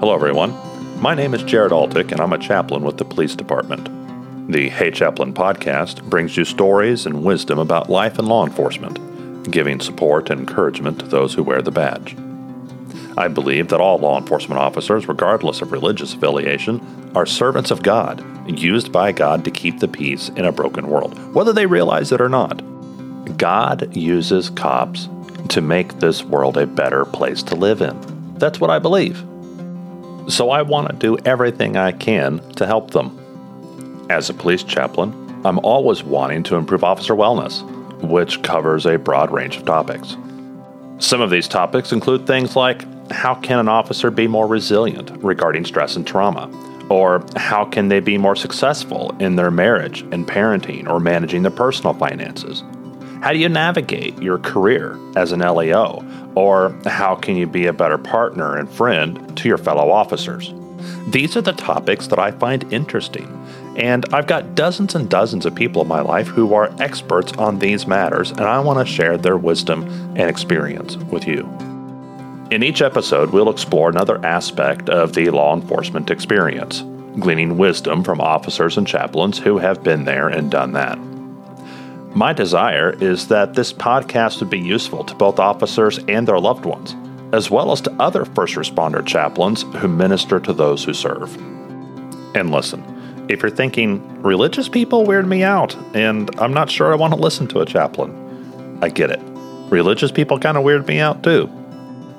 Hello, everyone. My name is Jared Altick, and I'm a chaplain with the police department. The Hey Chaplain podcast brings you stories and wisdom about life in law enforcement, giving support and encouragement to those who wear the badge. I believe that all law enforcement officers, regardless of religious affiliation, are servants of God, used by God to keep the peace in a broken world, whether they realize it or not. God uses cops to make this world a better place to live in. That's what I believe. So I want to do everything I can to help them. As a police chaplain, I'm always wanting to improve officer wellness, which covers a broad range of topics. Some of these topics include things like how can an officer be more resilient regarding stress and trauma? Or how can they be more successful in their marriage and parenting or managing their personal finances? How do you navigate your career as an LEO? Or how can you be a better partner and friend to your fellow officers? These are the topics that I find interesting, and I've got dozens and dozens of people in my life who are experts on these matters, and I want to share their wisdom and experience with you. In each episode, we'll explore another aspect of the law enforcement experience, gleaning wisdom from officers and chaplains who have been there and done that. My desire is that this podcast would be useful to both officers and their loved ones, as well as to other first responder chaplains who minister to those who serve. And listen, if you're thinking, religious people weird me out, and I'm not sure I want to listen to a chaplain, I get it. Religious people kind of weird me out too.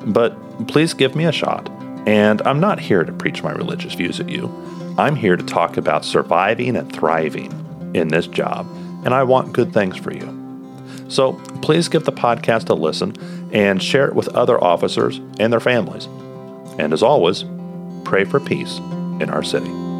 But please give me a shot. And I'm not here to preach my religious views at you. I'm here to talk about surviving and thriving in this job and I want good things for you. So please give the podcast a listen and share it with other officers and their families. And as always, pray for peace in our city.